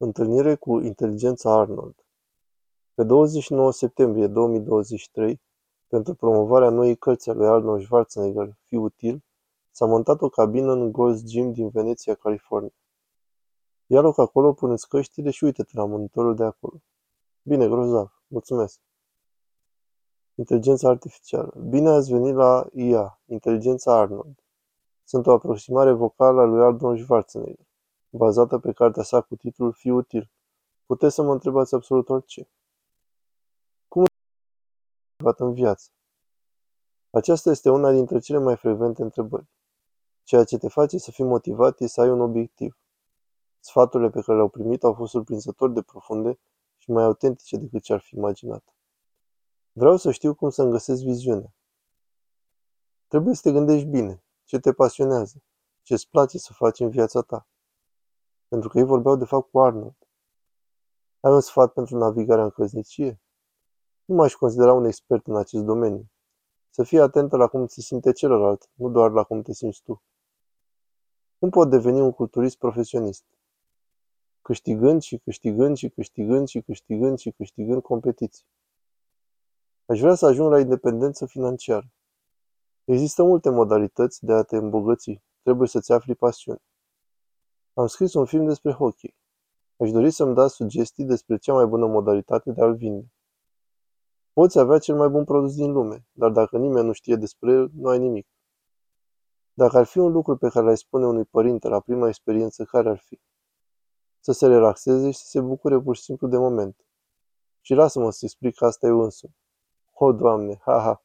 Întâlnire cu inteligența Arnold Pe 29 septembrie 2023, pentru promovarea noii cărți a lui Arnold Schwarzenegger, Fi util, s-a montat o cabină în Gold's Gym din Veneția, California. Ia loc acolo, puneți căștile și uite-te la monitorul de acolo. Bine, grozav, mulțumesc. Inteligența artificială. Bine ați venit la IA, Inteligența Arnold. Sunt o aproximare vocală a lui Arnold Schwarzenegger bazată pe cartea sa cu titlul Fi util. Puteți să mă întrebați absolut orice. Cum motivat în viață? Aceasta este una dintre cele mai frecvente întrebări. Ceea ce te face să fii motivat este să ai un obiectiv. Sfaturile pe care le-au primit au fost surprinzător de profunde și mai autentice decât ce ar fi imaginat. Vreau să știu cum să-mi găsesc viziunea. Trebuie să te gândești bine, ce te pasionează, ce îți place să faci în viața ta pentru că ei vorbeau de fapt cu Arnold. Ai un sfat pentru navigarea în căsnicie? Nu m-aș considera un expert în acest domeniu. Să fii atentă la cum se simte celălalt, nu doar la cum te simți tu. Cum pot deveni un culturist profesionist? Câștigând și câștigând și câștigând și câștigând și câștigând competiții. Aș vrea să ajung la independență financiară. Există multe modalități de a te îmbogăți. Trebuie să-ți afli pasiuni. Am scris un film despre hockey. Aș dori să-mi dați sugestii despre cea mai bună modalitate de a-l vinde. Poți avea cel mai bun produs din lume, dar dacă nimeni nu știe despre el, nu ai nimic. Dacă ar fi un lucru pe care l-ai spune unui părinte la prima experiență, care ar fi? Să se relaxeze și să se bucure pur și simplu de moment. Și lasă-mă să explic asta eu însumi. O, Doamne, ha, ha!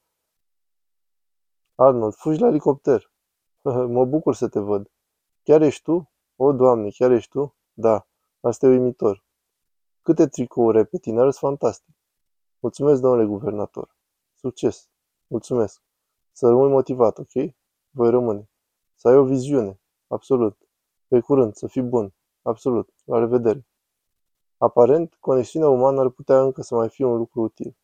Arnold, fugi la elicopter. mă bucur să te văd. Chiar ești tu? O, Doamne, chiar ești tu? Da, asta e uimitor. Câte tricouri ai pe tine, arăți fantastic. Mulțumesc, domnule guvernator. Succes. Mulțumesc. Să rămâi motivat, ok? Voi rămâne. Să ai o viziune. Absolut. Pe curând, să fii bun. Absolut. La revedere. Aparent, conexiunea umană ar putea încă să mai fie un lucru util.